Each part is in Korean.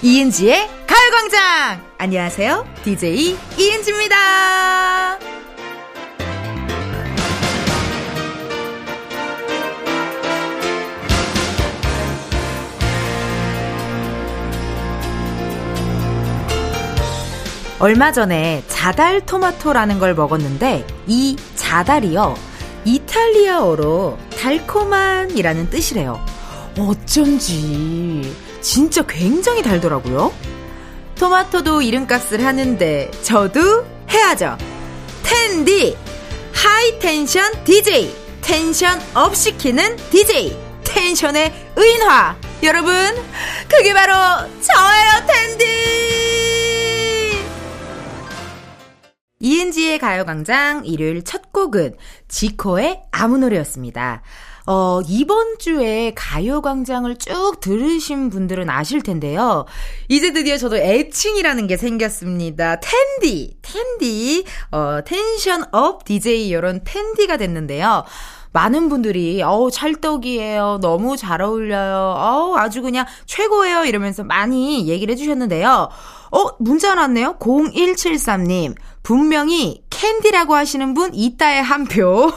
이은지의 가요광장! 안녕하세요. DJ 이은지입니다. 얼마 전에 자달 토마토라는 걸 먹었는데 이 자달이요. 이탈리아어로 달콤한이라는 뜻이래요. 어쩐지 진짜 굉장히 달더라고요. 토마토도 이름값을 하는데 저도 해야죠. 텐디 하이 텐션 DJ 텐션 업 시키는 DJ 텐션의 의인화 여러분 그게 바로 저예요 텐디 이은지의 가요광장 일요일 첫 곡은 지코의 아무 노래였습니다. 어, 이번 주에 가요광장을 쭉 들으신 분들은 아실 텐데요. 이제 드디어 저도 애칭이라는 게 생겼습니다. 텐디, 텐디, 어, tension up DJ 이런 텐디가 됐는데요. 많은 분들이 어우 찰떡이에요. 너무 잘 어울려요. 어우 아주 그냥 최고예요. 이러면서 많이 얘기를 해주셨는데요. 어 문자 왔네요. 0173님 분명히 캔디라고 하시는 분 있다에 한 표.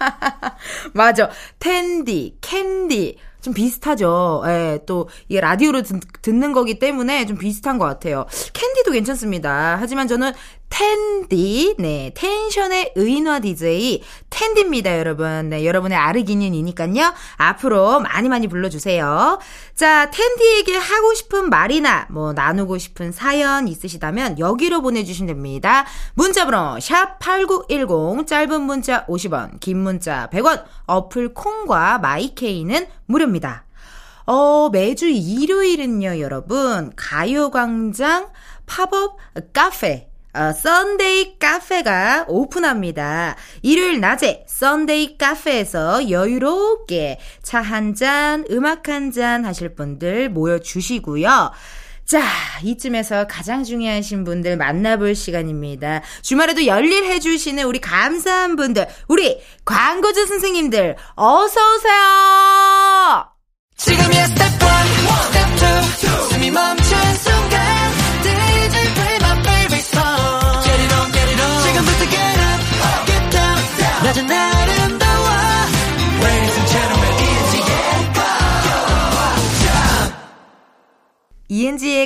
맞아. 텐디, 캔디. 좀 비슷하죠. 예, 또, 이게 라디오로 듣, 듣는 거기 때문에 좀 비슷한 것 같아요. 캔디도 괜찮습니다. 하지만 저는 텐디, 네, tension의 의인화 DJ, 텐디입니다, 여러분. 네, 여러분의 아르기닌이니까요. 앞으로 많이 많이 불러주세요. 자, 텐디에게 하고 싶은 말이나, 뭐, 나누고 싶은 사연 있으시다면, 여기로 보내주시면 됩니다. 문자번호, 샵8910, 짧은 문자 50원, 긴 문자 100원, 어플 콩과 마이케이는 무료입니다. 어, 매주 일요일은요, 여러분, 가요광장 팝업 카페, 어, Sunday 카페가 오픈합니다. 일요일 낮에 Sunday 카페에서 여유롭게 차 한 잔, 음악 한 잔 하실 분들 모여주시고요. 자, 이쯤에서 가장 중요하신 분들 만나볼 시간입니다. 주말에도 열일 해 주시는 우리 감사한 분들, 우리 광고주 선생님들, 어서오세요! 지금이야 스텝 1,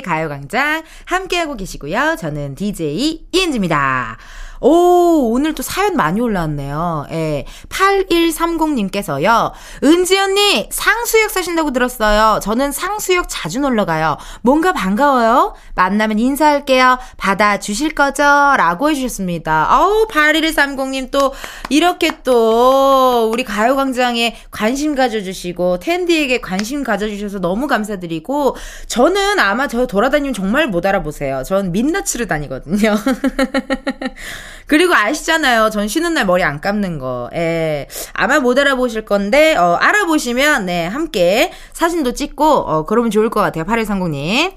가요광장 함께하고 계시고요. 저는 DJ 이은지입니다. 오, 오늘 또 사연 많이 올라왔네요. 예. 8130님께서요. 은지 언니, 상수역 사신다고 들었어요. 저는 상수역 자주 놀러 가요. 뭔가 반가워요. 만나면 인사할게요. 받아주실 거죠? 라고 해주셨습니다. 어우, 8130님 또, 이렇게 또, 우리 가요광장에 관심 가져주시고, 텐디에게 관심 가져주셔서 너무 감사드리고, 저는 아마 저 돌아다니면 정말 못 알아보세요. 전 민낯으로 다니거든요. 그리고 아시잖아요. 전 쉬는 날 머리 안 감는 거. 예. 아마 못 알아보실 건데, 어, 알아보시면, 네, 함께 사진도 찍고, 어, 그러면 좋을 것 같아요. 8130님.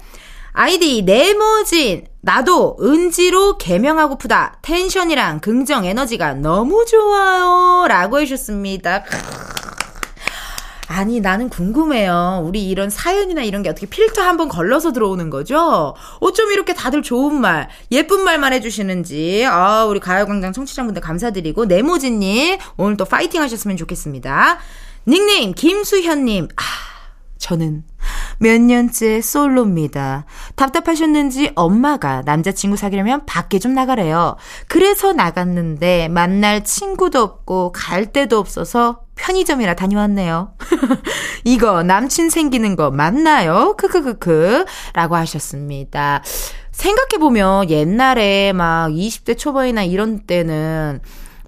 아이디, 네모진. 나도 은지로 개명하고프다. 텐션이랑 긍정 에너지가 너무 좋아요. 라고 해주셨습니다. 아니, 나는 궁금해요. 우리 이런 사연이나 이런 게 어떻게 필터 한번 걸러서 들어오는 거죠? 어쩜 이렇게 다들 좋은 말, 예쁜 말만 해주시는지. 아, 우리 가요광장 청취자분들 감사드리고, 네모지님, 오늘 또 파이팅 하셨으면 좋겠습니다. 닉네임, 김수현님. 아, 저는 몇 년째 솔로입니다. 답답하셨는지 엄마가 남자친구 사귀려면 밖에 좀 나가래요. 그래서 나갔는데 만날 친구도 없고 갈 데도 없어서 편의점이라 다녀왔네요. 이거 남친 생기는 거 맞나요? 크크크크 라고 하셨습니다. 생각해보면 옛날에 막 20대 초반이나 이런 때는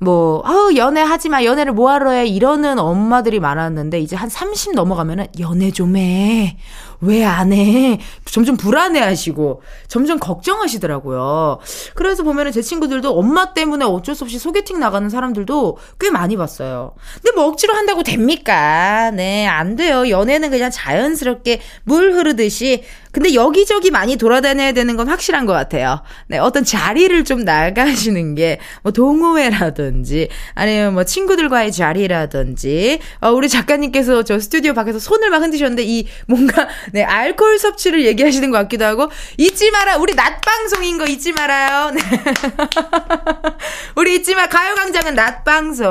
뭐, 아우, 연애하지 마, 연애를 뭐하러 해, 이러는 엄마들이 많았는데, 이제 한 30 넘어가면은, 연애 좀 해. 왜 안 해? 점점 불안해 하시고, 점점 걱정하시더라고요. 그래서 보면은 제 친구들도 엄마 때문에 어쩔 수 없이 소개팅 나가는 사람들도 꽤 많이 봤어요. 근데 뭐 억지로 한다고 됩니까? 네, 안 돼요. 연애는 그냥 자연스럽게 물 흐르듯이, 근데 여기저기 많이 돌아다녀야 되는 건 확실한 것 같아요. 네, 어떤 자리를 좀 나가시는 게, 뭐, 동호회라든지, 아니면 뭐, 친구들과의 자리라든지, 어, 우리 작가님께서 저 스튜디오 밖에서 손을 막 흔드셨는데, 이, 뭔가, 네, 알코올 섭취를 얘기하시는 것 같기도 하고, 잊지 마라! 우리 낮 방송인 거 잊지 말아요! 네. 우리 잊지 마! 가요 광장은 낮 방송.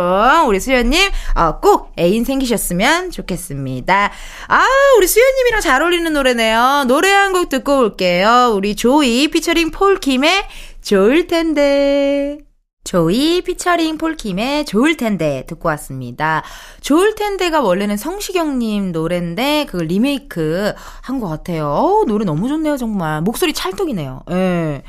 우리 수연님, 어, 꼭 애인 생기셨으면 좋겠습니다. 아, 우리 수연님이랑 잘 어울리는 노래네요. 노래 한 곡 듣고 올게요. 우리 조이 피처링 폴킴의 좋을 텐데. 조이 피처링 폴킴의 좋을 텐데 듣고 왔습니다. 좋을 텐데가 원래는 성시경님 노래인데 그걸 리메이크 한 것 같아요. 어, 노래 너무 좋네요, 정말. 목소리 찰떡이네요. 예.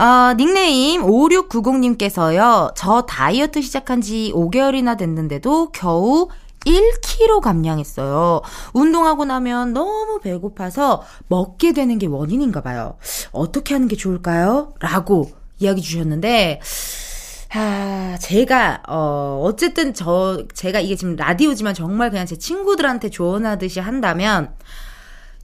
어, 닉네임 5690님께서요. 저 다이어트 시작한 지 5개월이나 됐는데도 겨우 1kg 감량했어요. 운동하고 나면 너무 배고파서 먹게 되는 게 원인인가 봐요. 어떻게 하는 게 좋을까요? 라고 이야기 주셨는데, 아, 제가, 어, 어쨌든 저, 제가 이게 지금 라디오지만 정말 그냥 제 친구들한테 조언하듯이 한다면,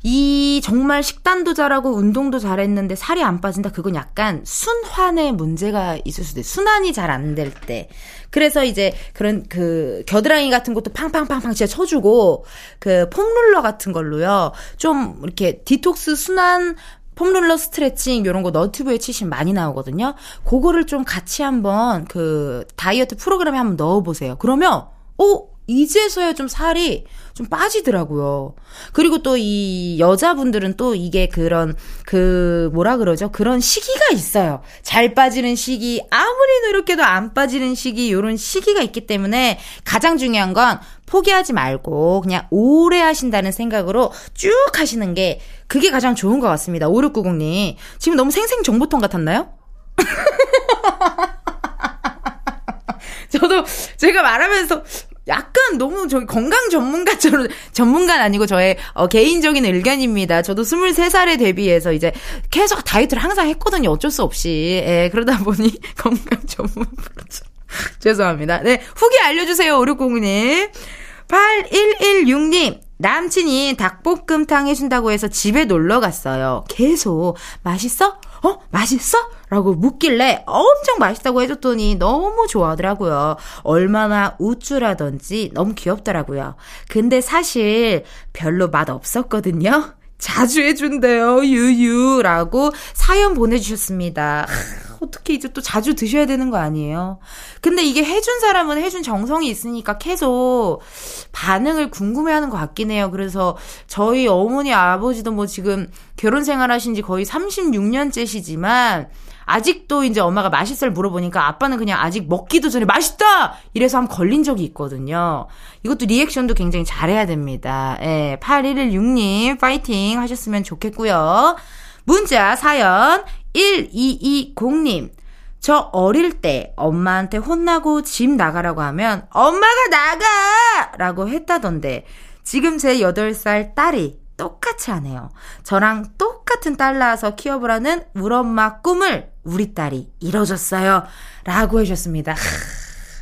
이 정말 식단도 잘하고 운동도 잘했는데 살이 안 빠진다. 그건 약간 순환의 문제가 있을 수도 있어요. 순환이 잘 안 될 때. 그래서 이제 그런 그 겨드랑이 같은 것도 팡팡팡팡 진짜 쳐주고 그 폼롤러 같은 걸로요. 좀 이렇게 디톡스 순환 폼롤러 스트레칭 이런 거 너튜브에 치시면 많이 나오거든요. 그거를 좀 같이 한번 그 다이어트 프로그램에 한번 넣어보세요. 그러면 오 이제서야 좀 살이 좀 빠지더라고요. 그리고 또 이 여자분들은 또 이게 그런 그 뭐라 그러죠? 그런 시기가 있어요. 잘 빠지는 시기, 아무리 노력해도 안 빠지는 시기 요런 시기가 있기 때문에 가장 중요한 건 포기하지 말고 그냥 오래 하신다는 생각으로 쭉 하시는 게 그게 가장 좋은 것 같습니다. 5690님. 지금 너무 생생 정보통 같았나요? 저도 제가 말하면서 약간 너무 저기 건강 전문가처럼 전문가는 아니고 저의 어, 개인적인 의견입니다. 저도 23살에 대비해서 이제 계속 다이어트를 항상 했거든요. 어쩔 수 없이. 예, 그러다 보니 건강 전문 프로죠. 죄송합니다. 네, 후기 알려주세요. 5609님. 8116님. 남친이 닭볶음탕 해준다고 해서 집에 놀러 갔어요. 계속 맛있어? 어? 맛있어? 라고 묻길래 엄청 맛있다고 해줬더니 너무 좋아하더라고요. 얼마나 우쭐하던지 너무 귀엽더라고요. 근데 사실 별로 맛 없었거든요. 자주 해준대요, 유유 라고 사연 보내주셨습니다. 어떻게 이제 또 자주 드셔야 되는 거 아니에요? 근데 이게 해준 사람은 해준 정성이 있으니까 계속 반응을 궁금해 하는 것 같긴 해요. 그래서 저희 어머니 아버지도 뭐 지금 결혼 생활 하신 지 거의 36년째시지만 아직도 이제 엄마가 맛있을 물어보니까 아빠는 그냥 아직 먹기도 전에 맛있다! 이래서 한번 걸린 적이 있거든요. 이것도 리액션도 굉장히 잘해야 됩니다. 예, 8116님, 파이팅 하셨으면 좋겠고요. 문자, 사연, 1220님. 저 어릴 때 엄마한테 혼나고 집 나가라고 하면 엄마가 나가! 라고 했다던데 지금 제 8살 딸이 똑같이 하네요. 저랑 똑같은 딸 낳아서 키워보라는 우리 엄마 꿈을 우리 딸이 이뤄줬어요. 라고 해주셨습니다.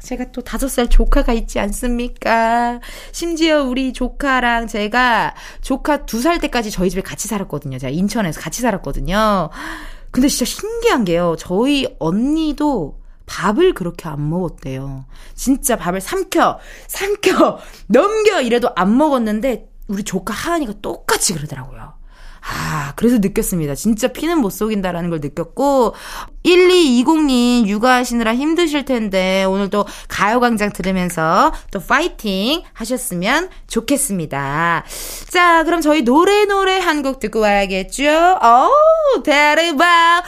제가 또 다섯 살 조카가 있지 않습니까? 심지어 우리 조카랑 제가 조카 두 살 때까지 저희 집에 같이 살았거든요. 제가 인천에서 같이 살았거든요. 근데 진짜 신기한 게요. 저희 언니도 밥을 그렇게 안 먹었대요. 진짜 밥을 삼켜, 삼켜, 넘겨 이래도 안 먹었는데 우리 조카 하은이가 똑같이 그러더라고요. 아, 그래서 느꼈습니다. 진짜 피는 못 속인다라는 걸 느꼈고, 1220님 육아하시느라 힘드실 텐데, 오늘도 가요광장 들으면서 또 파이팅 하셨으면 좋겠습니다. 자, 그럼 저희 노래 노래 한 곡 듣고 와야겠죠? 어우, 대르바,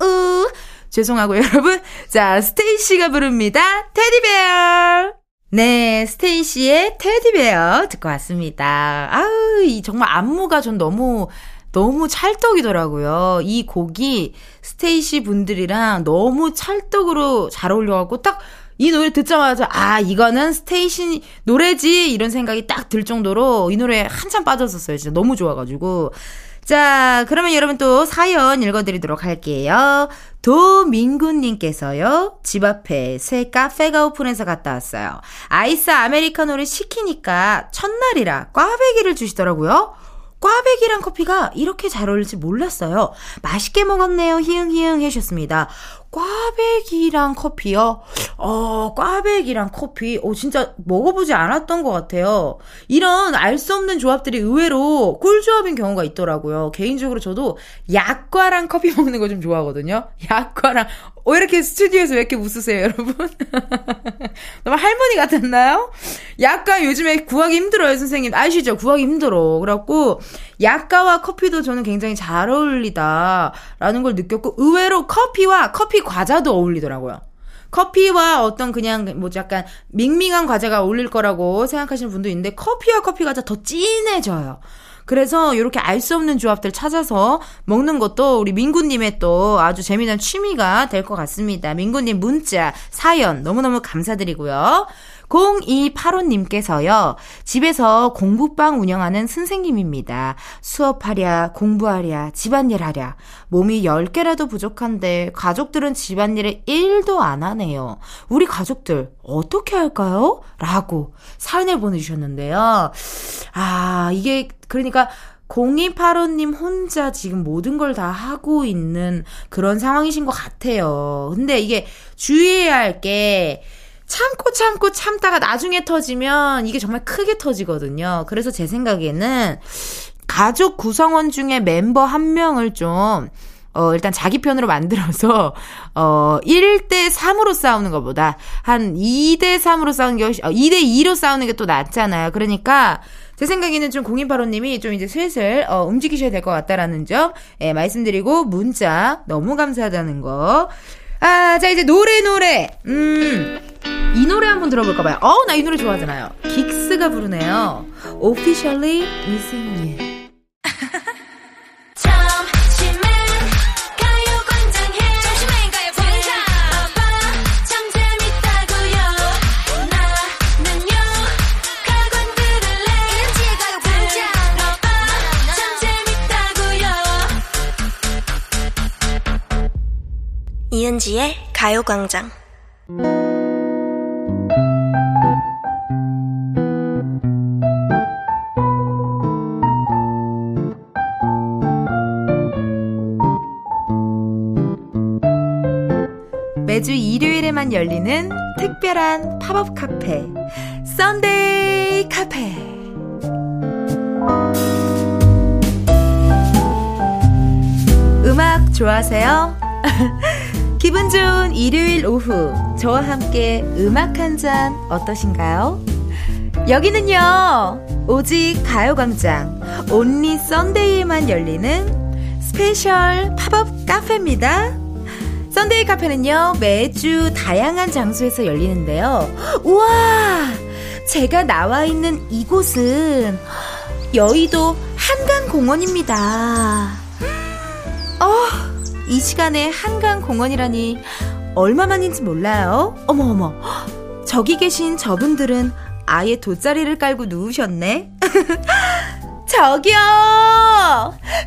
우, 우, 우. 죄송하고 여러분. 자, 스테이시가 부릅니다. Teddy Bear. 네, 스테이시의 Teddy Bear 듣고 왔습니다. 아우, 이 정말 안무가 전 너무 너무 찰떡이더라고요. 이 곡이 스테이시 분들이랑 너무 찰떡으로 잘 어울려갖고 딱 이 노래 듣자마자 아 이거는 스테이시 노래지 이런 생각이 딱 들 정도로 이 노래에 한참 빠졌었어요. 진짜 너무 좋아가지고 자, 그러면 여러분 또 사연 읽어드리도록 할게요. 도민구님께서요, 집 앞에 새 카페가 오픈해서 갔다 왔어요. 아이스 아메리카노를 시키니까 첫날이라 꽈배기를 주시더라고요. 꽈배기랑 커피가 이렇게 잘 어울릴지 몰랐어요. 맛있게 먹었네요. 히응히응 해주셨습니다. 꽈배기랑 커피요? 어, 꽈배기랑 커피. 어, 진짜 먹어보지 않았던 것 같아요. 이런 알 수 없는 조합들이 의외로 꿀조합인 경우가 있더라고요. 개인적으로 저도 약과랑 커피 먹는 거 좀 좋아하거든요. 약과랑, 왜 이렇게 스튜디오에서 왜 이렇게 웃으세요, 여러분? 너무 할머니 같았나요? 약과 요즘에 구하기 힘들어요, 선생님. 아시죠? 구하기 힘들어. 그래갖고, 약과와 커피도 저는 굉장히 잘 어울리다라는 걸 느꼈고, 의외로 커피와 커피 과자도 어울리더라고요. 커피와 어떤 그냥 뭐 약간 밍밍한 과자가 어울릴 거라고 생각하시는 분도 있는데 커피와 커피 과자 더 진해져요. 그래서 이렇게 알 수 없는 조합들 찾아서 먹는 것도 우리 민구님의 또 아주 재미난 취미가 될 것 같습니다. 민구님 문자, 사연 너무너무 감사드리고요. 0285님께서요, 집에서 공부방 운영하는 선생님입니다. 수업하랴, 공부하랴, 집안일 하랴. 몸이 10개라도 부족한데, 가족들은 집안일을 1도 안 하네요. 우리 가족들, 어떻게 할까요? 라고 사연을 보내주셨는데요. 아, 이게, 그러니까, 0285님 혼자 지금 모든 걸 다 하고 있는 그런 상황이신 것 같아요. 근데 이게 주의해야 할게 참고 참고 참다가 나중에 터지면 이게 정말 크게 터지거든요. 그래서 제 생각에는 가족 구성원 중에 멤버 한 명을 좀 어, 일단 자기 편으로 만들어서, 어, 1대 3으로 싸우는 것보다, 한 2대 3으로 싸우는 게, 훨씬, 어, 2대 2로 싸우는 게 또 낫잖아요. 그러니까, 제 생각에는 좀 공인바로님이 좀 이제 슬슬, 어, 움직이셔야 될 것 같다라는 점, 예, 말씀드리고, 문자, 너무 감사하다는 거. 아, 자, 이제 노래, 노래. 음. 이 노래 한번 들어볼까봐요. 어, 나이 노래 좋아하잖아요. 긱스가 부르네요. Officially Missing You. 이은지의 가요광장 매주 일요일에만 열리는 특별한 팝업 카페, Sunday 카페. 음악 좋아하세요? 기분 좋은 일요일 오후, 저와 함께 음악 한 잔 어떠신가요? 여기는요, 오직 가요광장, only Sunday에만 열리는 special pop-up 카페입니다. 썬데이 카페는요, 매주 다양한 장소에서 열리는데요. 우와! 제가 나와 있는 이곳은 여의도 한강공원입니다. 어, 이 시간에 한강 공원이라니 얼마만인지 몰라요. 어머, 어머. 저기 계신 저분들은 아예 돗자리를 깔고 누우셨네. 저기요!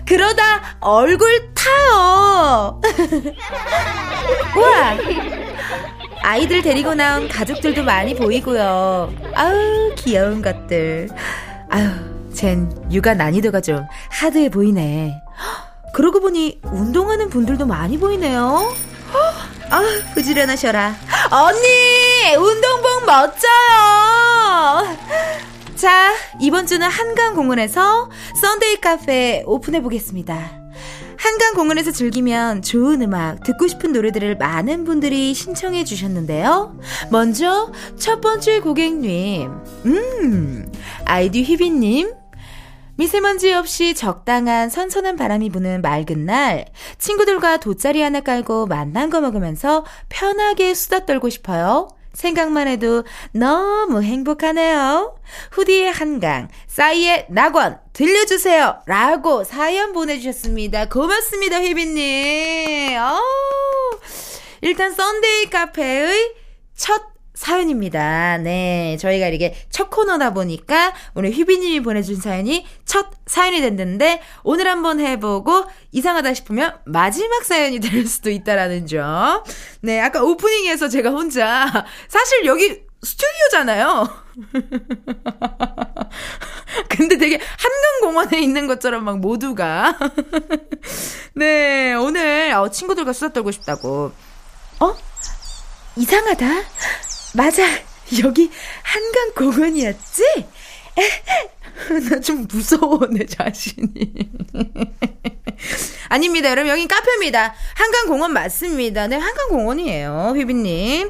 그러다 얼굴 타요! 우와! 아이들 데리고 나온 가족들도 많이 보이고요. 아우, 귀여운 것들. 아유, 쟨 육아 난이도가 좀 하드해 보이네. 그러고 보니 운동하는 분들도 많이 보이네요. 아, 부지런하셔라. 언니! 운동복 멋져요! 자, 이번 주는 한강공원에서 Sunday 카페 오픈해 보겠습니다. 한강공원에서 즐기면 좋은 음악, 듣고 싶은 노래들을 많은 분들이 신청해 주셨는데요. 먼저 첫 번째 고객님, 음, 아이디 휘비님, 미세먼지 없이 적당한 선선한 바람이 부는 맑은 날, 친구들과 돗자리 하나 깔고 맛난 거 먹으면서 편하게 수다 떨고 싶어요. 생각만 해도 너무 행복하네요. 후디의 한강, 싸이의 낙원, 들려주세요. 라고 사연 보내주셨습니다. 고맙습니다, 휘빈님. 어 일단 썬데이 카페의 첫 사연입니다. 네. 저희가 이렇게 첫 코너다 보니까 오늘 휘비님이 보내준 사연이 첫 사연이 됐는데 오늘 한번 해보고 이상하다 싶으면 마지막 사연이 될 수도 있다라는 점. 네. 아까 오프닝에서 제가 혼자 사실 여기 스튜디오잖아요. 근데 되게 한강공원에 있는 것처럼 막 모두가. 네, 오늘 어, 친구들과 수다 떨고 싶다고. 어? 이상하다. 맞아. 여기 한강 공원이었지? 나 좀 무서워, 내 자신이. 아닙니다, 여러분. 여긴 카페입니다. 한강공원 맞습니다. 네, 한강공원이에요, 휘비님.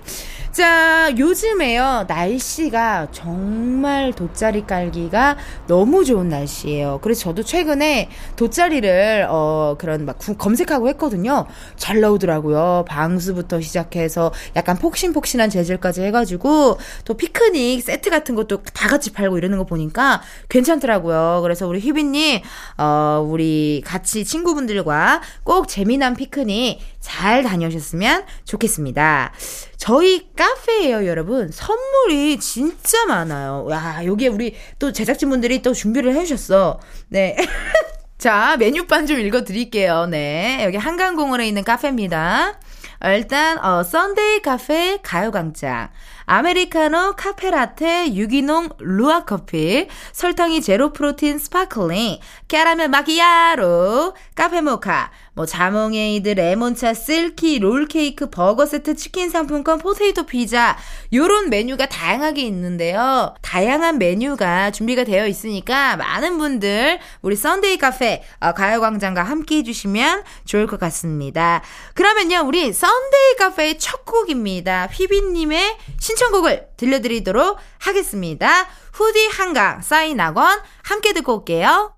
자, 요즘에요, 날씨가 정말 돗자리 깔기가 너무 좋은 날씨예요. 그래서 저도 최근에 돗자리를, 어, 그런 막 검색하고 했거든요. 잘 나오더라고요. 방수부터 시작해서 약간 폭신폭신한 재질까지 해 가지고, 또 피크닉 세트 같은 것도 다 같이 팔고 이러는 거 보니까 괜찮더라고요. 그래서 우리 휘비님, 어, 우리 같이 친구분들과 꼭 재미난 피크닉 잘 다녀오셨으면 좋겠습니다. 저희 카페예요, 여러분. 선물이 진짜 많아요. 야, 여기에 우리 또 제작진분들이 또 준비를 해주셨어. 네. 자, 메뉴판 좀 읽어드릴게요. 네. 여기 한강공원에 있는 카페입니다. 일단, 어, Sunday 카페 가요광장. 아메리카노 카페라테 유기농 루아 커피, 설탕이 제로 protein sparkling, 캐러멜 마키아로, 카페 모카, 뭐 자몽에이드, 레몬차, silky, 롤케이크, 버거 세트, 치킨 상품권, 포테이토 피자 요런 메뉴가 다양하게 있는데요. 다양한 메뉴가 준비가 되어 있으니까 많은 분들 우리 Sunday 카페 어, 가요광장과 함께 해주시면 좋을 것 같습니다. 그러면요 우리 Sunday 카페의 첫 곡입니다. 휘비님의 신청곡을 들려드리도록 하겠습니다. 후디 한강 사인 학원 함께 듣고 올게요.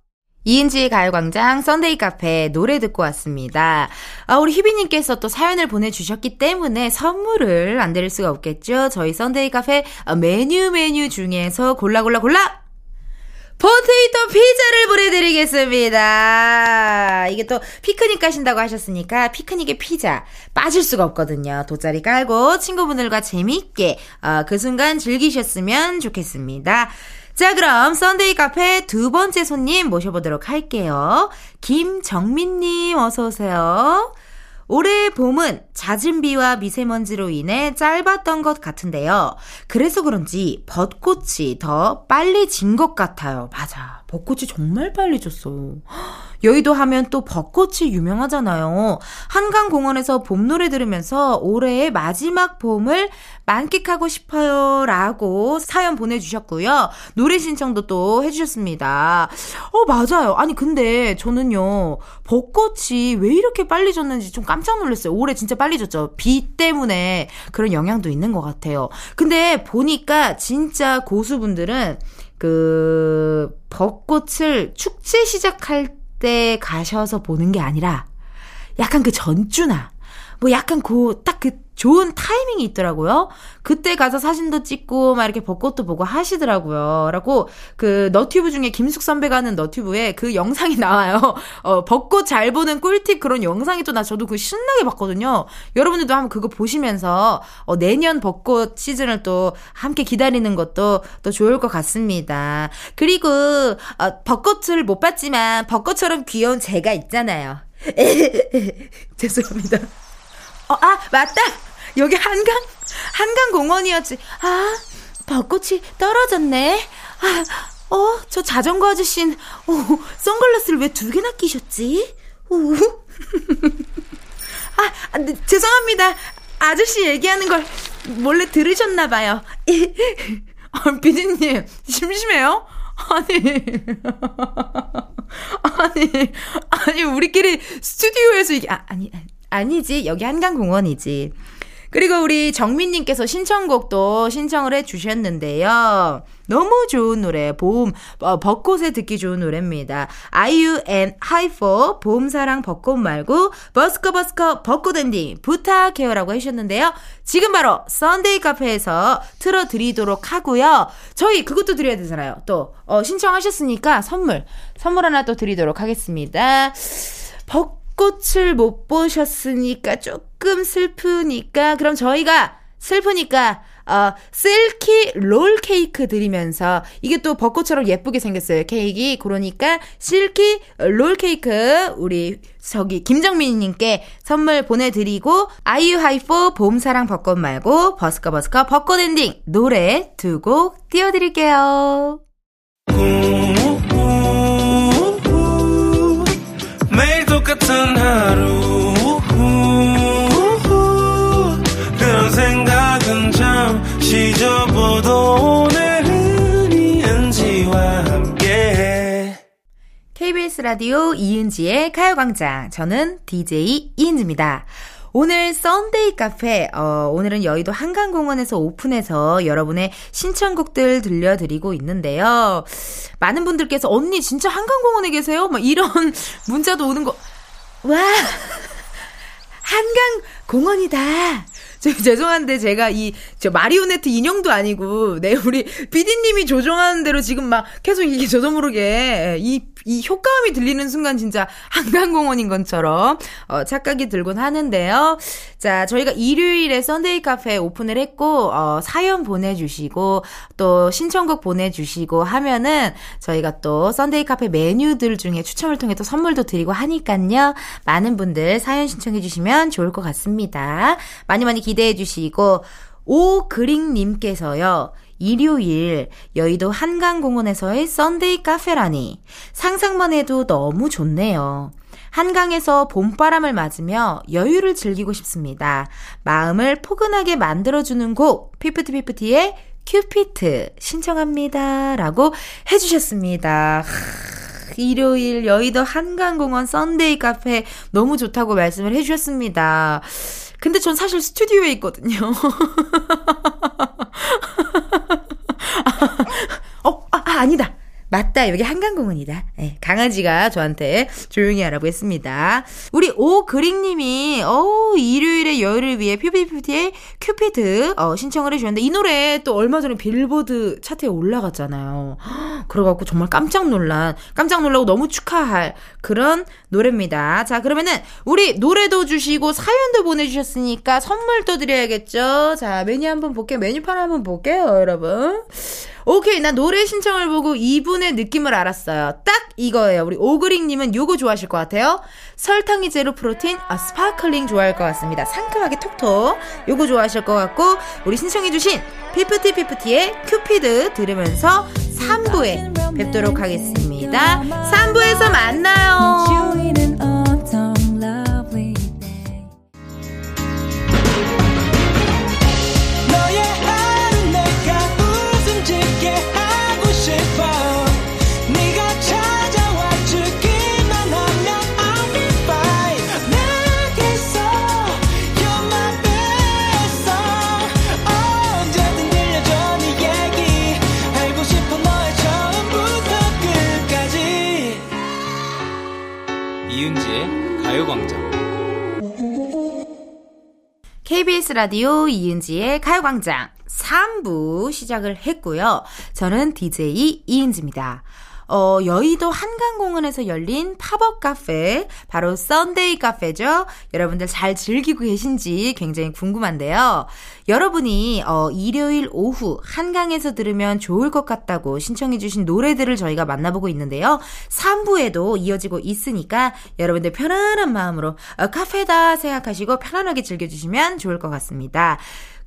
이은지의 가요광장 Sunday 카페 노래 듣고 왔습니다. 아, 우리 휘비님께서 또 사연을 보내주셨기 때문에 선물을 안 드릴 수가 없겠죠. 저희 Sunday 카페 메뉴 메뉴 중에서 골라 골라 골라! 포테이토 피자를 보내드리겠습니다. 이게 또 피크닉 가신다고 하셨으니까 피크닉에 피자 빠질 수가 없거든요. 돗자리 깔고 친구분들과 재미있게 어, 그 순간 즐기셨으면 좋겠습니다. 자, 그럼 Sunday 카페 두 번째 손님 모셔보도록 할게요. 김정민님, 어서오세요. 올해 봄은 잦은 비와 미세먼지로 인해 짧았던 것 같은데요. 그래서 그런지 벚꽃이 더 빨리 진 것 같아요. 맞아. 벚꽃이 정말 빨리 졌어. 여의도 하면 또 벚꽃이 유명하잖아요. 한강공원에서 봄 노래 들으면서 올해의 마지막 봄을 만끽하고 싶어요. 라고 사연 보내주셨고요. 노래 신청도 또 해주셨습니다. 어, 맞아요. 아니, 근데 저는요, 벚꽃이 왜 이렇게 빨리 졌는지 좀 깜짝 놀랐어요. 올해 진짜 빨리 졌죠. 비 때문에 그런 영향도 있는 것 같아요. 근데 보니까 진짜 고수분들은 그, 벚꽃을 축제 시작할 때 가셔서 보는 게 아니라 약간 그 전주나 뭐 약간 그 딱 그 좋은 타이밍이 있더라고요. 그때 가서 사진도 찍고 막 이렇게 벚꽃도 보고 하시더라고요. 라고 그 너튜브 중에 김숙 선배가 하는 너튜브에 그 영상이 나와요. 어, 벚꽃 잘 보는 꿀팁 그런 영상이 또 나 저도 그 신나게 봤거든요. 여러분들도 한번 그거 보시면서 어, 내년 벚꽃 시즌을 또 함께 기다리는 것도 또 좋을 것 같습니다. 그리고 어, 벚꽃을 못 봤지만 벚꽃처럼 귀여운 제가 있잖아요. 죄송합니다. 어, 아, 맞다! 여기 한강, 한강공원이었지. 아, 벚꽃이 떨어졌네. 아, 어, 저 자전거 아저씨는, 어, 선글라스를 왜 두 개나 끼셨지? 오. 아, 아 네, 죄송합니다. 아저씨 얘기하는 걸 몰래 들으셨나봐요. 아, 비디님, 심심해요? 아니, 아니, 아니, 우리끼리 스튜디오에서 이게, 아, 아니, 아니지. 여기 한강공원이지. 그리고 우리 정민님께서 신청곡도 신청을 해 주셨는데요. 너무 좋은 노래, 봄, 어, 벚꽃에 듣기 좋은 노래입니다. 아이유 and 하이포, 봄사랑 벚꽃 말고, 버스커 버스커 벚꽃 엔딩 부탁해요라고 하셨는데요. 지금 바로 Sunday 카페에서 틀어드리도록 하고요. 저희 그것도 드려야 되잖아요. 또, 어, 신청하셨으니까 선물, 선물 하나 또 드리도록 하겠습니다. 벚 꽃을 못 보셨으니까 조금 슬프니까 그럼 저희가 슬프니까 어, silky 롤 케이크 드리면서 이게 또 벚꽃처럼 예쁘게 생겼어요. 케이크. 그러니까 silky 롤 케이크 우리 저기 김정민 님께 선물 보내 드리고 아이유 하이포 봄사랑 벚꽃 말고 버스커 버스커 벚꽃 엔딩 노래 두 곡 띄워 드릴게요. 음. 낯선 하루 그런 생각은 잠시 접어도 오늘은 이은지와 함께 KBS 라디오 이은지의 가요광장. 저는 DJ 이은지입니다. 오늘 Sunday 카페, 어, 오늘은 여의도 한강공원에서 오픈해서 여러분의 신청곡들 들려드리고 있는데요. 많은 분들께서 언니 진짜 한강공원에 계세요? 막 이런 문자도 오는 거. 와! 한강 공원이다! 저 죄송한데 제가 이 저 마리오네트 인형도 아니고 네 우리 피디님이 조종하는 대로 지금 막 계속 이게 저도 모르게 이 이 효과음이 들리는 순간 진짜 한강공원인 것처럼 어, 착각이 들곤 하는데요. 자 저희가 일요일에 Sunday 카페 오픈을 했고 어, 사연 보내주시고 또 신청곡 보내주시고 하면은 저희가 또 Sunday 카페 메뉴들 중에 추첨을 통해 또 선물도 드리고 하니깐요. 많은 분들 사연 신청해 주시면 좋을 것 같습니다. 많이 많이 기대해 주시고 오그링님께서요. 일요일 여의도 한강공원에서의 Sunday 카페라니 상상만 해도 너무 좋네요. 한강에서 봄바람을 맞으며 여유를 즐기고 싶습니다. 마음을 포근하게 만들어주는 곡 FIFTY FIFTY의 큐피드 신청합니다. 라고 해주셨습니다. 일요일 여의도 한강공원 Sunday 카페 너무 좋다고 말씀을 해주셨습니다. 근데 전 사실 스튜디오에 있거든요. 어, 아, 아, 아니다. 맞다. 여기 한강공원이다. 네, 강아지가 저한테 조용히 하라고 했습니다. 우리 오그릭님이, 어 일요일에 여유를 위해 퓨피퓨티의 큐피드, 어, 신청을 해주셨는데, 이 노래 또 얼마 전에 빌보드 차트에 올라갔잖아요. 그래갖고 정말 깜짝 놀란, 깜짝 놀라고 너무 축하할 그런 노래입니다. 자, 그러면은, 우리 노래도 주시고, 사연도 보내주셨으니까 선물도 드려야겠죠? 자, 메뉴 한번 볼게요. 메뉴판 한번 볼게요, 여러분. 오케이, 나 노래 신청을 보고 이분 의 느낌을 알았어요. 딱 이거예요. 우리 오그릭님은 요거 좋아하실 것 같아요. 설탕이 제로 프로틴, 아, sparkling 좋아할 것 같습니다. 상큼하게 톡톡. 요거 좋아하실 것 같고, 우리 신청해주신 FIFTY FIFTY의 큐피드 들으면서 3부에 뵙도록 하겠습니다. 3부에서 만나요. 가요광장 KBS 라디오 이은지의 가요광장 3부 시작을 했고요. 저는 DJ 이은지입니다. 어, 여의도 한강공원에서 열린 팝업 카페, 바로 Sunday 카페죠. 여러분들 잘 즐기고 계신지 굉장히 궁금한데요. 여러분이, 어, 일요일 오후 한강에서 들으면 좋을 것 같다고 신청해주신 노래들을 저희가 만나보고 있는데요. 3부에도 이어지고 있으니까 여러분들 편안한 마음으로 어, 카페다 생각하시고 편안하게 즐겨주시면 좋을 것 같습니다.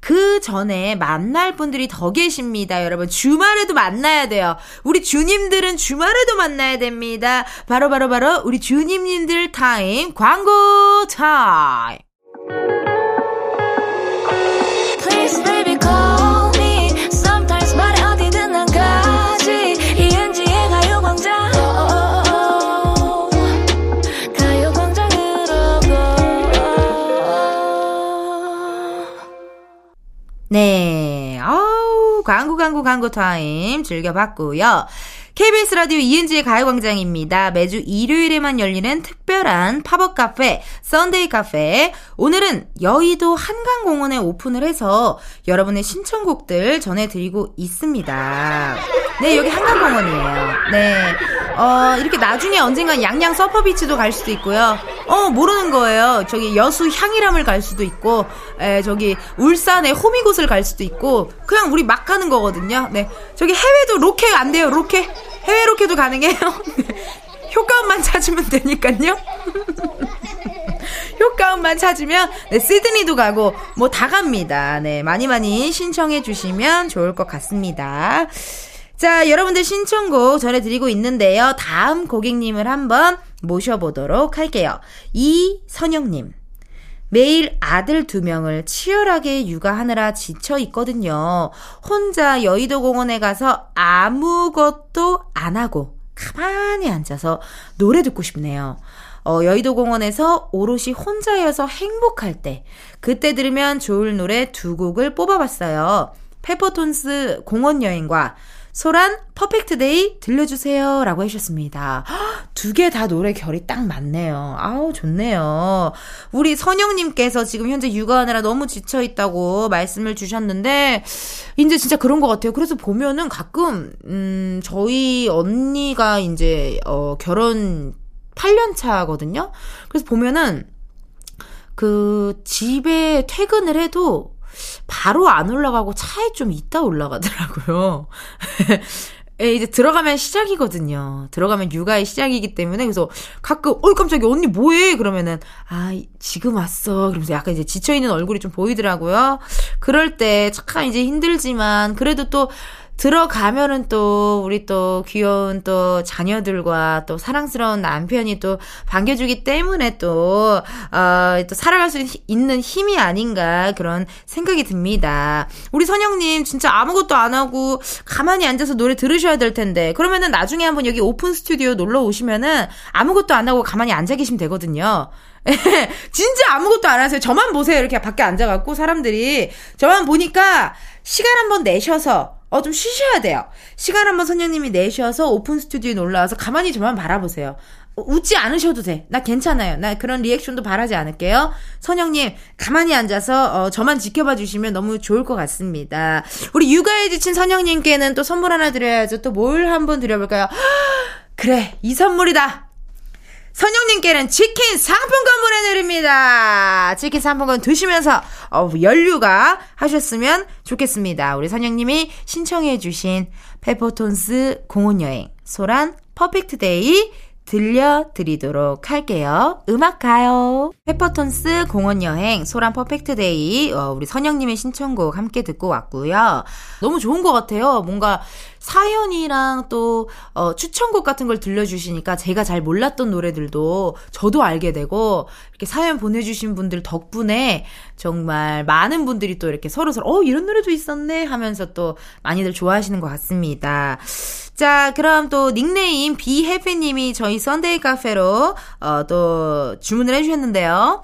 그 전에 만날 분들이 더 계십니다. 여러분, 주말에도 만나야 돼요. 우리 주님들은 주말에도 만나야 됩니다. 바로바로 바로, 바로 우리 주님님들 타임, 광고 타임. Please baby 네. 아우, 광고, 광고, 광고 타임 즐겨봤고요. KBS 라디오 이은지의 가요광장입니다. 매주 일요일에만 열리는 특별한 팝업 카페, Sunday 카페. 오늘은 여의도 한강공원에 오픈을 해서 여러분의 신청곡들 전해드리고 있습니다. 네, 여기 한강공원이에요. 네. 어, 이렇게 나중에 언젠간 양양 서피비치도 갈 수도 있고요. 어, 모르는 거예요. 저기 여수 향일암을 갈 수도 있고, 에, 저기 울산의 호미곶을 갈 수도 있고, 그냥 우리 막 가는 거거든요. 네. 저기 해외도 로켓 안 돼요, 로켓. 해외 로켓도 가능해요. 네. 효과음만 찾으면 되니까요. 효과음만 찾으면 네, 시드니도 가고 뭐 다 갑니다. 네, 많이 많이 신청해 주시면 좋을 것 같습니다. 자, 여러분들 신청곡 전해드리고 있는데요. 다음 고객님을 한번 모셔보도록 할게요. 이선영님. 매일 아들 두 명을 치열하게 육아하느라 지쳐 있거든요. 혼자 여의도 공원에 가서 아무것도 안 하고 가만히 앉아서 노래 듣고 싶네요. 어, 여의도 공원에서 오롯이 혼자여서 행복할 때, 그때 들으면 좋을 노래 두 곡을 뽑아봤어요. 페퍼톤스 공원 여행과 소란 Perfect Day 들려주세요. 라고 해주셨습니다. 두 개 다 노래 결이 딱 맞네요. 아우, 좋네요. 우리 선영님께서 지금 현재 육아하느라 너무 지쳐있다고 말씀을 주셨는데, 이제 진짜 그런 것 같아요. 그래서 보면은 가끔, 음, 저희 언니가 이제, 어, 결혼 8년 차거든요? 그래서 보면은, 그, 집에 퇴근을 해도, 바로 안 올라가고 차에 좀 있다 올라가더라고요. 예, 이제 들어가면 시작이거든요. 들어가면 육아의 시작이기 때문에 그래서 가끔 어이 깜짝이야 언니 뭐해 그러면은 아 지금 왔어 그러면서 약간 이제 지쳐 있는 얼굴이 좀 보이더라고요. 그럴 때 잠깐 이제 힘들지만 그래도 또 들어가면은 또 우리 또 귀여운 또 자녀들과 또 사랑스러운 남편이 또 반겨주기 때문에 또, 어, 또 살아갈 수 있는 힘이 아닌가 그런 생각이 듭니다. 우리 선영님 진짜 아무것도 안 하고 가만히 앉아서 노래 들으셔야 될 텐데 그러면은 나중에 한번 여기 오픈 스튜디오 놀러 오시면은 아무것도 안 하고 가만히 앉아 계시면 되거든요. 진짜 아무것도 안 하세요. 저만 보세요. 이렇게 밖에 앉아갖고 사람들이 저만 보니까 시간 한번 내셔서 어, 좀 쉬셔야 돼요. 시간 한번 선녀님이 내셔서 오픈 스튜디오에 놀러와서 가만히 저만 바라보세요. 어, 웃지 않으셔도 돼. 나 괜찮아요. 나 그런 리액션도 바라지 않을게요. 선영님, 가만히 앉아서, 어, 저만 지켜봐 주시면 너무 좋을 것 같습니다. 우리 육아에 지친 선영님께는 또 선물 하나 드려야죠. 또 뭘 한번 드려볼까요? 그래, 이 선물이다! 선영님께는 치킨 상품권 보내드립니다. 치킨 상품권 드시면서 어, 연류가 하셨으면 좋겠습니다. 우리 선영님이 신청해주신 페퍼톤스 공원여행 소란 Perfect Day 들려드리도록 할게요. 음악 가요. 페퍼톤스 공원여행 소란 Perfect Day 어, 우리 선영님의 신청곡 함께 듣고 왔고요. 너무 좋은 것 같아요. 뭔가 사연이랑 또 어, 추천곡 같은 걸 들려주시니까 제가 잘 몰랐던 노래들도 저도 알게 되고 이렇게 사연 보내주신 분들 덕분에 정말 많은 분들이 또 이렇게 서로서로 어 이런 노래도 있었네 하면서 또 많이들 좋아하시는 것 같습니다. 자, 그럼 또 닉네임 Be Happy님이 저희 Sunday 카페로 어, 또 주문을 해주셨는데요.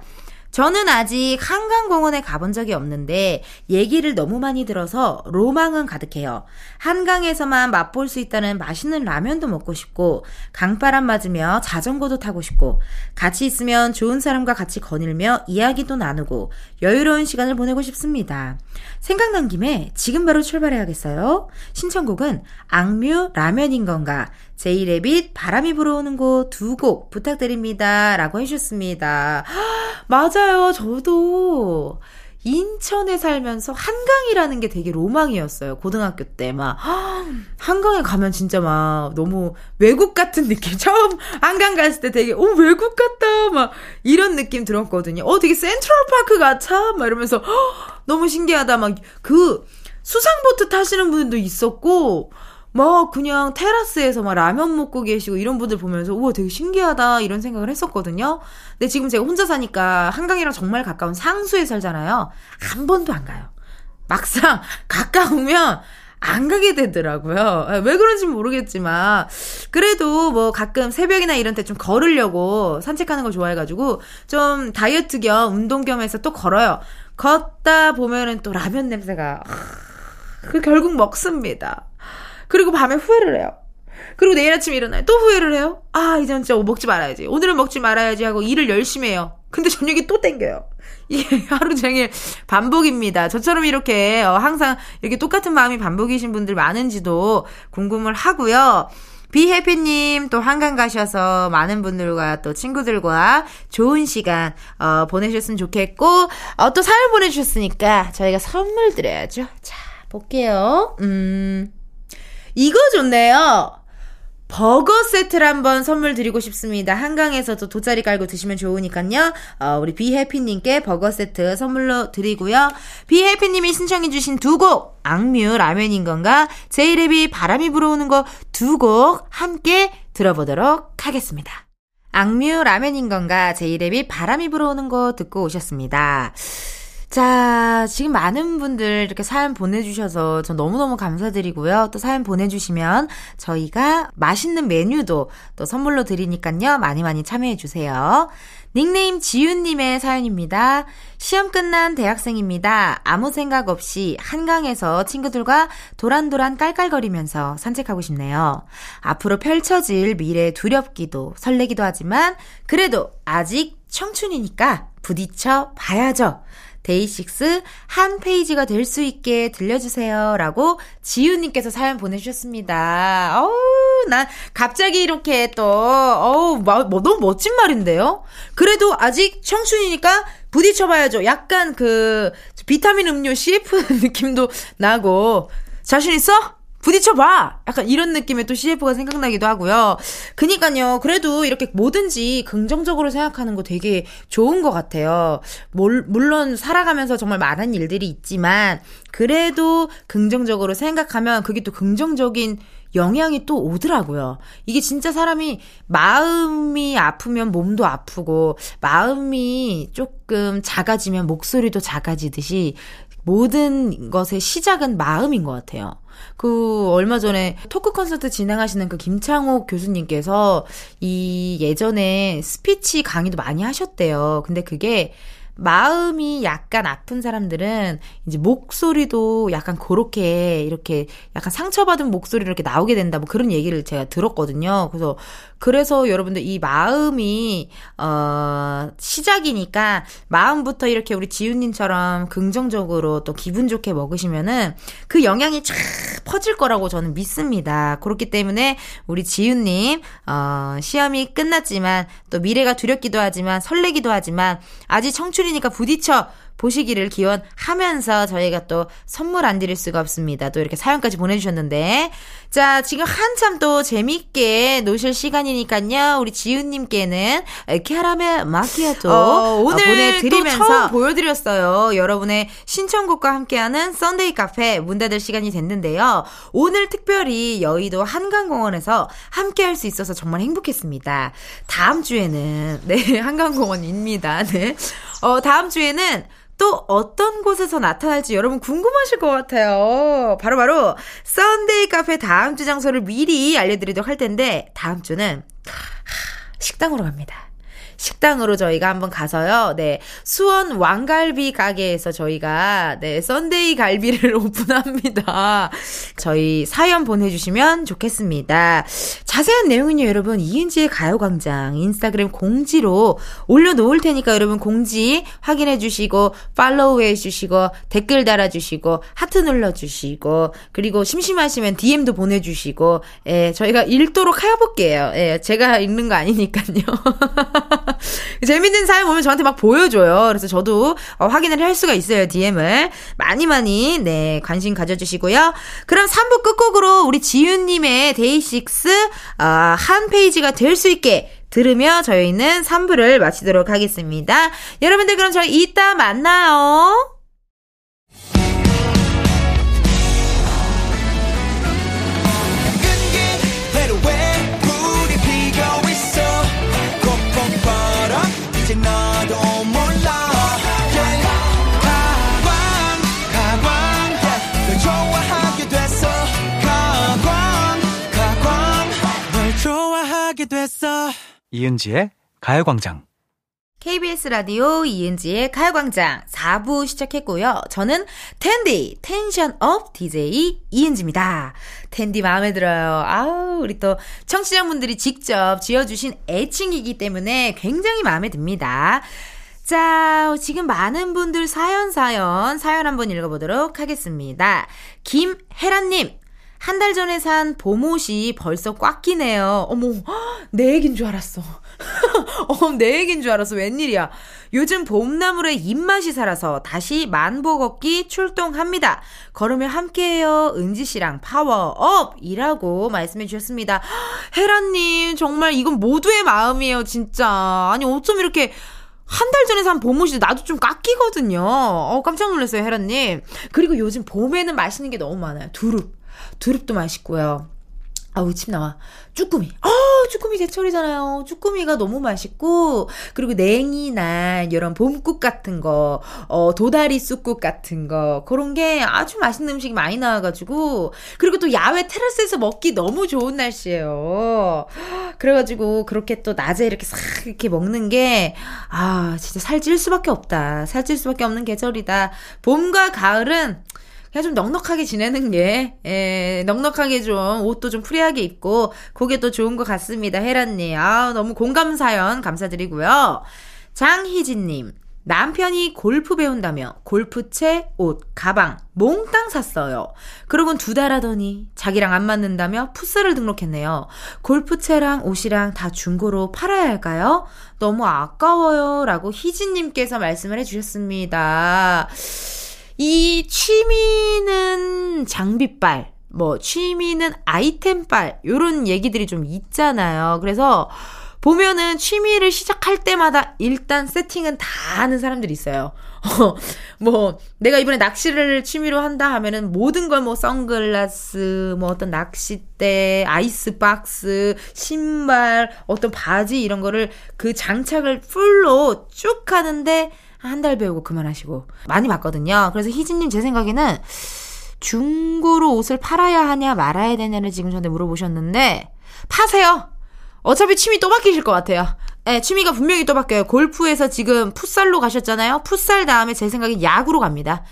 저는 아직 한강공원에 가본 적이 없는데 얘기를 너무 많이 들어서 로망은 가득해요. 한강에서만 맛볼 수 있다는 맛있는 라면도 먹고 싶고 강바람 맞으며 자전거도 타고 싶고 같이 있으면 좋은 사람과 같이 거닐며 이야기도 나누고 여유로운 시간을 보내고 싶습니다. 생각난 김에 지금 바로 출발해야겠어요. 신청곡은 악뮤 라면인 건가 제이레빗 바람이 불어오는 곳 두 곡 부탁드립니다. 라고 해주셨습니다. 맞아요. 저도 인천에 살면서 한강이라는 게 되게 로망이었어요. 고등학교 때 막 한강에 가면 진짜 막 너무 외국 같은 느낌. 처음 한강 갔을 때 되게 오 외국 같다 막 이런 느낌 들었거든요. 어 되게 센트럴파크 같아 막 이러면서 너무 신기하다 막 그 수상보트 타시는 분들도 있었고 막 그냥 테라스에서 막 라면 먹고 계시고 이런 분들 보면서 우와 되게 신기하다 이런 생각을 했었거든요. 근데 지금 제가 혼자 사니까 한강이랑 정말 가까운 상수에 살잖아요. 한 번도 안 가요. 막상 가까우면 안 가게 되더라고요. 예, 왜 그런지 모르겠지만 그래도 뭐 가끔 새벽이나 이런 때 좀 걸으려고 산책하는 걸 좋아해가지고 좀 다이어트 겸 운동 겸 해서 또 걸어요. 걷다 보면은 또 라면 냄새가 그 결국 먹습니다. 그리고 밤에 후회를 해요. 그리고 내일 아침 일어나요. 또 후회를 해요. 아, 이젠 진짜 먹지 말아야지. 오늘은 먹지 말아야지 하고 일을 열심히 해요. 근데 저녁에 또 땡겨요. 이게 하루 종일 반복입니다. 저처럼 이렇게 어, 항상 이렇게 똑같은 마음이 반복이신 분들 많은지도 궁금을 하고요. 비해피님 또 한강 가셔서 많은 분들과 또 친구들과 좋은 시간 어, 보내셨으면 좋겠고 어, 또 사연 보내주셨으니까 저희가 선물 드려야죠. 자 볼게요. 음 이거 좋네요. 버거 세트를 한번 선물 드리고 싶습니다. 한강에서도 돗자리 깔고 드시면 좋으니까요. 어, 우리 비해피님께 버거 세트 선물로 드리고요. 비해피님이 신청해주신 두 곡, 악뮤 라면인 건가, 제이레비 바람이 불어오는 거 두 곡 함께 들어보도록 하겠습니다. 악뮤 라면인 건가, 제이레비 바람이 불어오는 거 듣고 오셨습니다. 자, 지금 많은 분들 이렇게 사연 보내주셔서 저 너무너무 감사드리고요. 또 사연 보내주시면 저희가 맛있는 메뉴도 또 선물로 드리니까요. 많이 많이 참여해주세요. 닉네임 지윤님의 사연입니다. 시험 끝난 대학생입니다. 아무 생각 없이 한강에서 친구들과 도란도란 깔깔거리면서 산책하고 싶네요. 앞으로 펼쳐질 미래 두렵기도 설레기도 하지만 그래도 아직 청춘이니까 부딪혀 봐야죠. 데이식스 한 페이지가 될 수 있게 들려주세요. 라고 지유님께서 사연 보내주셨습니다. 어우, 난 갑자기 이렇게 또, 어우, 마, 뭐, 너무 멋진 말인데요? 그래도 아직 청춘이니까 부딪혀봐야죠. 약간 그, 비타민 음료 CF 느낌도 나고, 자신 있어? 부딪혀봐! 약간 이런 느낌의 또 CF가 생각나기도 하고요. 그니까요, 그래도 이렇게 뭐든지 긍정적으로 생각하는 거 되게 좋은 것 같아요. 몰, 물론 살아가면서 정말 많은 일들이 있지만, 그래도 긍정적으로 생각하면 그게 또 긍정적인 영향이 또 오더라고요. 이게 진짜 사람이 마음이 아프면 몸도 아프고, 마음이 조금 작아지면 목소리도 작아지듯이, 모든 것의 시작은 마음인 것 같아요. 그 얼마 전에 토크 콘서트 진행하시는 그 김창옥 교수님께서 이 예전에 스피치 강의도 많이 하셨대요. 근데 그게 마음이 약간 아픈 사람들은 이제 목소리도 약간 그렇게 이렇게 약간 상처받은 목소리로 이렇게 나오게 된다 뭐 그런 얘기를 제가 들었거든요. 그래서 그래서 여러분들 이 마음이 어 시작이니까 마음부터 이렇게 우리 지윤님처럼 긍정적으로 또 기분 좋게 먹으시면은 그 영향이 쫙 퍼질 거라고 저는 믿습니다. 그렇기 때문에 우리 지윤님 어 시험이 끝났지만 또 미래가 두렵기도 하지만 설레기도 하지만 아직 청춘 이니까 부딪혀 보시기를 기원하면서 저희가 또 선물 안 드릴 수가 없습니다. 또 이렇게 사연까지 보내주셨는데. 자, 지금 한참 또 재밌게 노실 시간이니까요. 우리 지윤님께는 캐러멜 마키아토 어, 오늘 보내드리면서 처음 보여드렸어요. 여러분의 신청곡과 함께하는 Sunday 카페 문 닫을 시간이 됐는데요. 오늘 특별히 여의도 한강공원에서 함께 할 수 있어서 정말 행복했습니다. 다음 주에는, 네, 한강공원입니다. 네. 어, 다음 주에는 또 어떤 곳에서 나타날지 여러분 궁금하실 것 같아요. 바로바로 바로 Sunday 카페 다음 주 장소를 미리 알려드리도록 할 텐데 다음 주는 식당으로 갑니다. 식당으로 저희가 한번 가서요. 네. 수원 왕갈비 가게에서 저희가 네, Sunday 갈비를 오픈합니다. 저희 사연 보내 주시면 좋겠습니다. 자세한 내용은요, 여러분, 이은지의 가요 광장 인스타그램 공지로 올려 놓을 테니까 여러분 공지 확인해 주시고, 팔로우 해 주시고, 댓글 달아 주시고, 하트 눌러 주시고, 그리고 심심하시면 DM도 보내 주시고, 예, 저희가 읽도록 해볼게요. 예, 제가 읽는 거 아니니까요. 재밌는 사연 보면 저한테 막 보여줘요. 그래서 저도 어, 확인을 할 수가 있어요. DM을. 많이 많이, 네, 관심 가져주시고요. 그럼 3부 끝곡으로 우리 지윤님의 데이식스, 어, 한 페이지가 될 수 있게 들으며 저희는 3부를 마치도록 하겠습니다. 여러분들 그럼 저희 이따 만나요. 이제 너도 몰라. 이은지의 가요광장. KBS 라디오 이은지의 가요광장 4부 시작했고요. 저는 텐디, tension up DJ 이은지입니다. 텐디 마음에 들어요. 아우, 우리 또 청취자분들이 직접 지어주신 애칭이기 때문에 굉장히 마음에 듭니다. 자, 지금 많은 분들 사연 사연, 사연 한번 읽어보도록 하겠습니다. 김혜란님, 한 달 전에 산 봄옷이 벌써 꽉 끼네요. 어머, 내 얘기인 줄 알았어. 어, 내 얘기인 줄 알았어. 웬일이야. 요즘 봄나물에 입맛이 살아서 다시 만보 걷기 출동합니다. 걸으면 함께해요. 은지 씨랑 파워업 이라고 말씀해 주셨습니다. 혜라님, 정말 이건 모두의 마음이에요, 진짜. 아니, 어쩜 이렇게 한 달 전에 산 봄옷이 나도 좀 꽉 끼거든요. 어, 깜짝 놀랐어요, 혜라님. 그리고 요즘 봄에는 맛있는 게 너무 많아요. 두릅. 두릅도 맛있고요. 아우, 침 나와. 쭈꾸미. 어, 쭈꾸미 제철이잖아요. 쭈꾸미가 너무 맛있고, 그리고 냉이나 이런 봄국 같은 거, 어, 도다리 쑥국 같은 거, 그런 게 아주 맛있는 음식이 많이 나와가지고, 그리고 또 야외 테라스에서 먹기 너무 좋은 날씨예요. 그래가지고, 그렇게 또 낮에 이렇게 싹 이렇게 먹는 게, 아, 진짜 살찔 수밖에 없다. 살찔 수밖에 없는 계절이다. 봄과 가을은 그냥 좀 넉넉하게 지내는 게, 예, 넉넉하게 좀 옷도 좀 free하게 입고, 그게 또 좋은 것 같습니다. 혜라님. 아, 너무 공감 사연 감사드리고요. 장희진님. 남편이 골프 배운다며 골프채, 옷, 가방, 몽땅 샀어요. 그러곤 두 달 하더니 자기랑 안 맞는다며 풋살을 등록했네요. 골프채랑 옷이랑 다 중고로 팔아야 할까요? 너무 아까워요. 라고 희진님께서 말씀을 해주셨습니다. 이 취미는 장비빨, 뭐 취미는 아이템빨 요런 얘기들이 좀 있잖아요. 그래서 보면은 취미를 시작할 때마다 일단 세팅은 다 하는 사람들이 있어요. 뭐 내가 이번에 낚시를 취미로 한다 하면은 모든 걸 뭐 선글라스, 뭐 어떤 낚싯대, 아이스박스, 신발, 어떤 바지 이런 거를 그 장착을 풀로 쭉 하는데 한 달 배우고 그만하시고 많이 봤거든요. 그래서 희진님 제 생각에는 중고로 옷을 팔아야 하냐 말아야 되냐를 지금 저한테 물어보셨는데 파세요. 어차피 취미 또 바뀌실 것 같아요. 네, 취미가 분명히 또 바뀌어요. 골프에서 지금 풋살로 가셨잖아요. 풋살 다음에 제 생각엔 야구로 갑니다.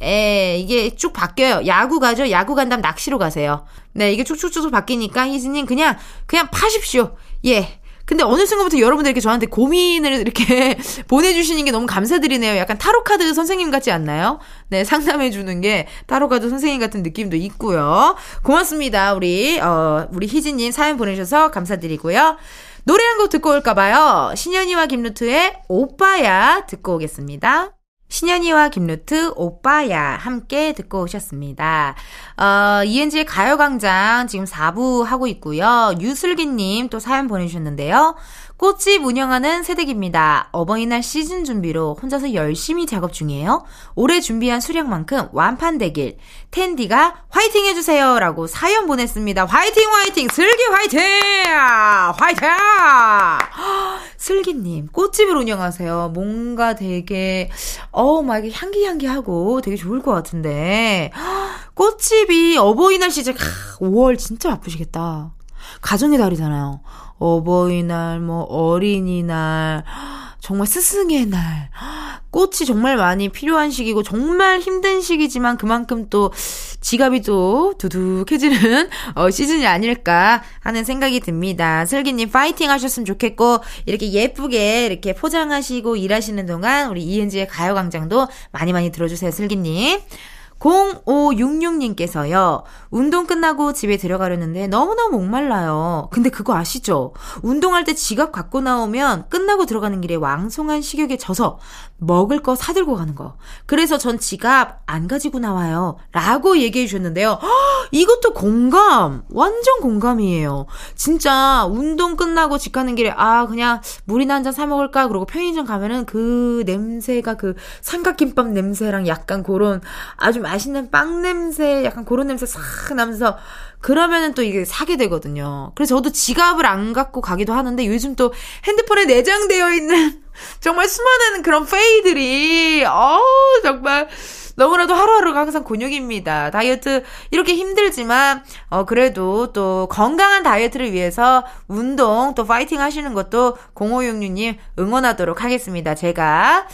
에, 이게 쭉 바뀌어요. 야구 가죠? 야구 간 다음 낚시로 가세요. 네, 이게 쭉쭉쭉 바뀌니까 희진님 그냥, 그냥 파십시오. 예. 근데 어느 순간부터 여러분들 이렇게 저한테 고민을 이렇게 보내주시는 게 너무 감사드리네요. 약간 타로카드 선생님 같지 않나요? 네, 상담해주는 게 타로카드 선생님 같은 느낌도 있고요. 고맙습니다. 우리, 어, 우리 희진님 사연 보내주셔서 감사드리고요. 노래 한 곡 듣고 올까봐요. 신현이와 김루트의 오빠야 듣고 오겠습니다. 신현이와 김루트 오빠야 함께 듣고 오셨습니다. 어, 이은지의 가요광장 지금 4부 하고 있고요. 유슬기님 또 사연 보내주셨는데요. 꽃집 운영하는 새댁입니다. 어버이날 시즌 준비로 혼자서 열심히 작업 중이에요. 올해 준비한 수량만큼 완판되길 텐디가 화이팅 해주세요 라고 사연 보냈습니다. 화이팅 화이팅 슬기 화이팅 화이팅 슬기님 꽃집을 운영하세요. 뭔가 되게 어우 막 이게 향기향기하고 되게 좋을 것 같은데 꽃집이 어버이날 시즌 5월 진짜 바쁘시겠다. 가정의 달이잖아요. 어버이날, 뭐, 어린이날, 정말 스승의 날. 꽃이 정말 많이 필요한 시기고, 정말 힘든 시기지만 그만큼 또 지갑이 또 두둑해지는 어, 시즌이 아닐까 하는 생각이 듭니다. 슬기님 파이팅 하셨으면 좋겠고, 이렇게 예쁘게 이렇게 포장하시고 일하시는 동안 우리 이은지의 가요광장도 많이 많이 들어주세요, 슬기님. 0566님께서요, 운동 끝나고 집에 들어가려는데 너무너무 목말라요. 근데 그거 아시죠? 운동할 때 지갑 갖고 나오면 끝나고 들어가는 길에 왕성한 식욕에 져서 먹을 거 사들고 가는 거. 그래서 전 지갑 안 가지고 나와요. 라고 얘기해 주셨는데요. 허, 이것도 공감! 완전 공감이에요. 진짜 운동 끝나고 집 가는 길에, 아, 그냥 물이나 한 잔 사 먹을까? 그러고 편의점 가면은 그 냄새가 그 삼각김밥 냄새랑 약간 그런 아주 맛있는 빵 냄새, 약간 그런 냄새 싹 나면서 그러면은 또 이게 사게 되거든요. 그래서 저도 지갑을 안 갖고 가기도 하는데 요즘 또 핸드폰에 내장되어 있는 정말 수많은 그런 페이들이, 어우, 정말. 너무나도 하루하루가 항상 곤욕입니다. 다이어트 이렇게 힘들지만 어 그래도 또 건강한 다이어트를 위해서 운동 또 파이팅 하시는 것도 0566님 응원하도록 하겠습니다. 제가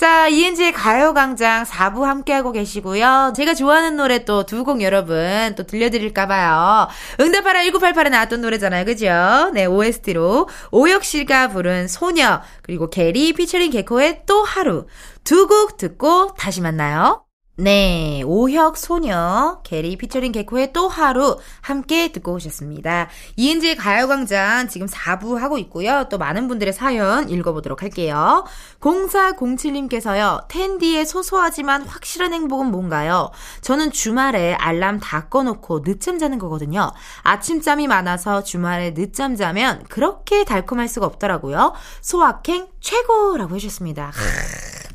자, 이은지의 가요광장 4부 함께하고 계시고요. 제가 좋아하는 노래 또 두 곡 여러분 또 들려드릴까봐요. 응답하라 1988에 나왔던 노래잖아요. 그죠? 네, OST로 오혁 씨가 부른 소녀, 그리고 게리 피처링 개코의 또 하루. 두 곡 듣고 다시 만나요. 네, 오혁 소녀, 게리 피처링 개코의 또 하루 함께 듣고 오셨습니다. 이은지의 가요광장 지금 4부 하고 있고요. 또 많은 분들의 사연 읽어보도록 할게요. 0407님께서요, 텐디의 소소하지만 확실한 행복은 뭔가요? 저는 주말에 알람 다 꺼놓고 늦잠 자는 거거든요. 아침잠이 많아서 주말에 늦잠 자면 그렇게 달콤할 수가 없더라고요. 소확행 최고라고 해주셨습니다.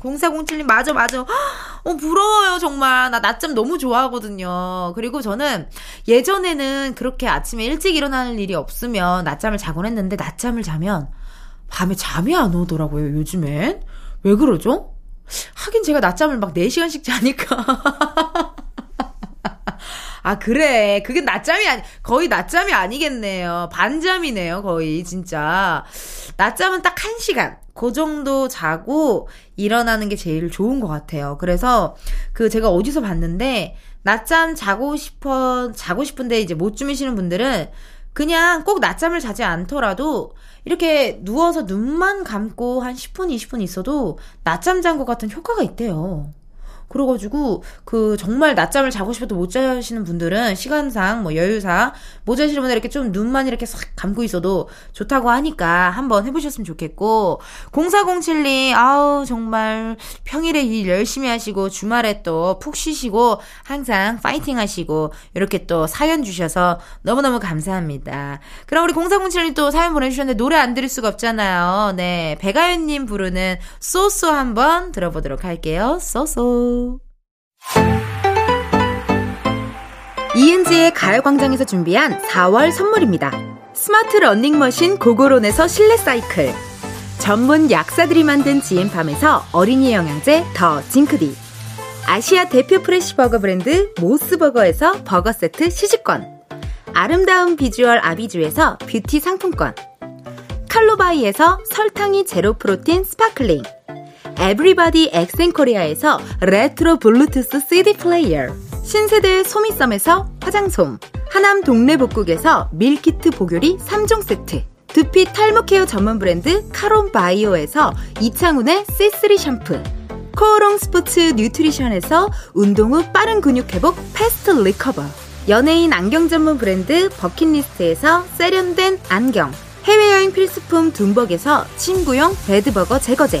0407님, 맞아, 맞아. 어, 부러워요, 정말. 나 낮잠 너무 좋아하거든요. 그리고 저는 예전에는 그렇게 아침에 일찍 일어나는 일이 없으면 낮잠을 자곤 했는데, 낮잠을 자면 밤에 잠이 안 오더라고요, 요즘엔. 왜 그러죠? 하긴 제가 낮잠을 막 4시간씩 자니까. 아, 그래. 그게 낮잠이 아니, 거의 낮잠이 아니겠네요. 반잠이네요, 거의, 진짜. 낮잠은 딱 1시간. 그 정도 자고 일어나는 게 제일 좋은 것 같아요. 그래서 그 제가 어디서 봤는데, 낮잠 자고 싶어, 자고 싶은데 이제 못 주무시는 분들은 그냥 꼭 낮잠을 자지 않더라도 이렇게 누워서 눈만 감고 한 10분, 20분 있어도 낮잠 잔 것 같은 효과가 있대요. 그래가지고 그 정말 낮잠을 자고 싶어도 못 자시는 분들은 시간상 뭐 여유상 못 자시는 분들 이렇게 좀 눈만 이렇게 싹 감고 있어도 좋다고 하니까 한번 해보셨으면 좋겠고 0407님 아우 정말 평일에 일 열심히 하시고 주말에 또 푹 쉬시고 항상 파이팅 하시고 이렇게 또 사연 주셔서 너무너무 감사합니다. 그럼 우리 0407님 또 사연 보내주셨는데 노래 안 들을 수가 없잖아요. 네 배가연님 부르는 쏘쏘 한번 들어보도록 할게요. 이은지의 가을광장에서 준비한 4월 선물입니다. 스마트 러닝머신 고고론에서 실내 사이클. 전문 약사들이 만든 지앤팜에서 어린이 영양제 더 징크디. 아시아 대표 프레시버거 브랜드 모스버거에서 버거 세트 시식권. 아름다운 비주얼 아비주에서 뷰티 상품권. 칼로바이에서 설탕이 제로 protein sparkling. 에브리바디 엑센코리아에서 레트로 블루투스 CD 플레이어 신세대 소미썸에서 화장솜. 하남 동네복국에서 밀키트 보교리 3종 세트. 두피 탈모 care 전문 브랜드 카론 바이오에서 이창훈의 C3 샴푸. 코오롱 스포츠 nutrition에서 운동 후 빠른 근육 회복 Fast Recover. 연예인 안경 전문 브랜드 버킷리스트에서 세련된 안경. 해외여행 필수품 둠벅에서 침구용 bedbug 제거제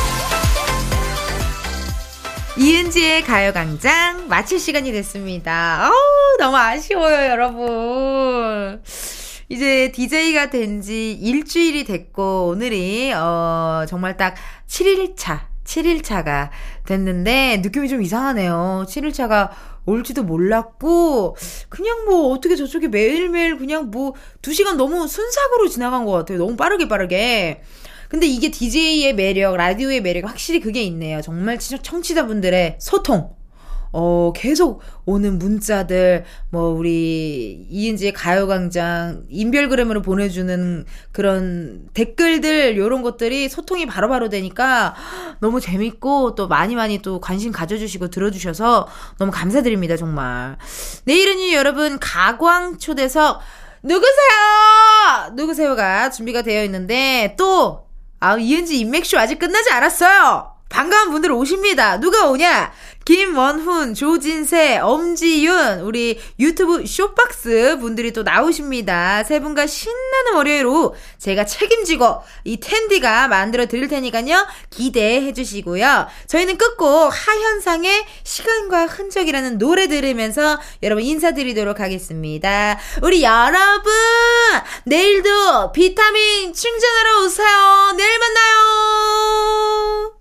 이은지의 가요광장 마칠 시간이 됐습니다. 어우, 너무 아쉬워요, 여러분. 이제 DJ가 된 지 일주일이 됐고, 오늘이, 어, 정말 딱 7일차, 7일차가 됐는데, 느낌이 좀 이상하네요. 7일차가 올지도 몰랐고, 그냥 뭐, 어떻게 저쪽에 매일매일 그냥 뭐, 2시간 너무 순삭으로 지나간 것 같아요. 너무 빠르게 빠르게. 근데 이게 DJ의 매력, 라디오의 매력, 확실히 그게 있네요. 정말 청취자분들의 소통. 어, 계속 오는 문자들, 뭐, 우리, 이은지의 가요광장, 인별그램으로 보내주는 그런 댓글들, 요런 것들이 소통이 바로바로 되니까 너무 재밌고, 또 많이 많이 또 관심 가져주시고 들어주셔서 너무 감사드립니다, 정말. 내일은요, 여러분, 가광 초대석, 누구세요? 누구세요가 준비가 되어 있는데, 또, 아, 이은지 인맥쇼 아직 끝나지 않았어요. 반가운 분들 오십니다. 누가 오냐? 김원훈, 조진세, 엄지윤, 우리 유튜브 쇼박스 분들이 또 나오십니다. 세 분과 신나는 월요일 오후 제가 책임지고 이 텐디가 만들어 드릴 테니까요. 기대해 주시고요. 저희는 끝곡 하현상의 시간과 흔적이라는 노래 들으면서 여러분 인사드리도록 하겠습니다. 우리 여러분, 내일도 비타민 충전하러 오세요. 내일 만나요.